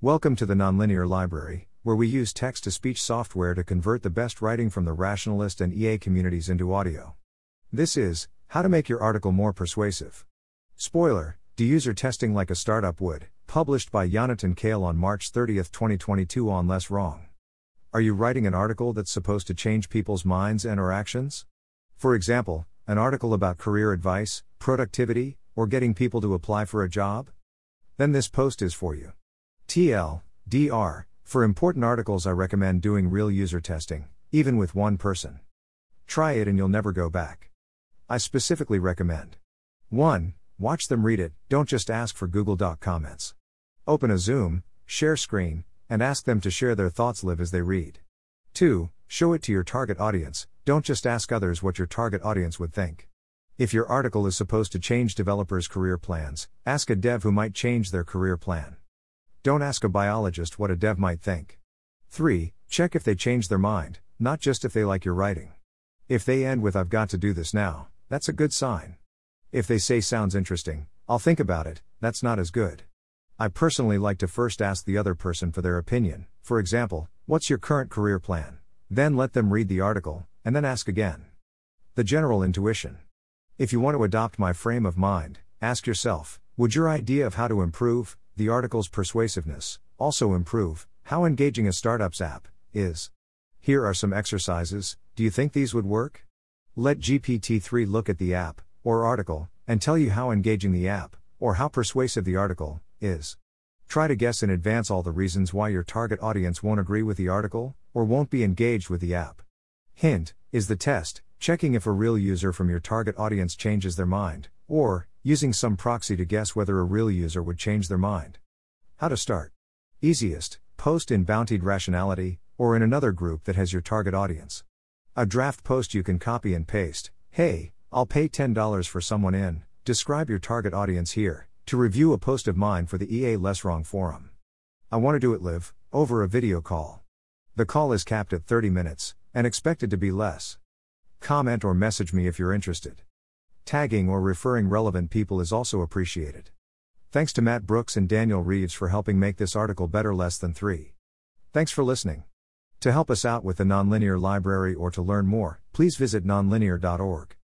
Welcome to the Nonlinear Library, where we use text to speech software to convert the best writing from the rationalist and EA communities into audio. This is How to Make Your Article More Persuasive. Spoiler Do User Testing Like a Startup Would, published by Yonatan Cale on March 30, 2022 on Less Wrong. Are you writing an article that's supposed to change people's minds and or actions? For example, an article about career advice, productivity, or getting people to apply for a job? Then this post is for you. TL, DR, for important articles, I recommend doing real user testing, even with one person. Try it and you'll never go back. I specifically recommend 1. Watch them read it, don't just ask for Google Doc comments. Open a Zoom, share screen, and ask them to share their thoughts live as they read. 2. Show it to your target audience, don't just ask others what your target audience would think. If your article is supposed to change developers' career plans, ask a dev who might change their career plan. Don't ask a biologist what a dev might think. 3. Check if they change their mind, not just if they like your writing. If they end with I've got to do this now, that's a good sign. If they say sounds interesting, I'll think about it, that's not as good. I personally like to first ask the other person for their opinion, for example, what's your current career plan? Then let them read the article, and then ask again. The general intuition. If you want to adopt my frame of mind, ask yourself would your idea of how to improve, the article's persuasiveness, also improve how engaging a startup's app is. Here are some exercises. Do you think these would work? Let GPT 3 look at the app, or article, and tell you how engaging the app, or how persuasive the article, is. Try to guess in advance all the reasons why your target audience won't agree with the article, or won't be engaged with the app. Hint is the test, checking if a real user from your target audience changes their mind, or, using some proxy to guess whether a real user would change their mind. How to start? Easiest, post in Bountied Rationality, or in another group that has your target audience. A draft post you can copy and paste. Hey, I'll pay $10 for someone in, describe your target audience here, to review a post of mine for the EA Less Wrong forum. I want to do it live, over a video call. The call is capped at 30 minutes, and expected to be less. Comment or message me if you're interested. Tagging or referring relevant people is also appreciated. Thanks to Matt Brooks and Daniel Reeves for helping make this article better less than 3. Thanks for listening. To help us out with the Nonlinear Library or to learn more, please visit nonlinear.org.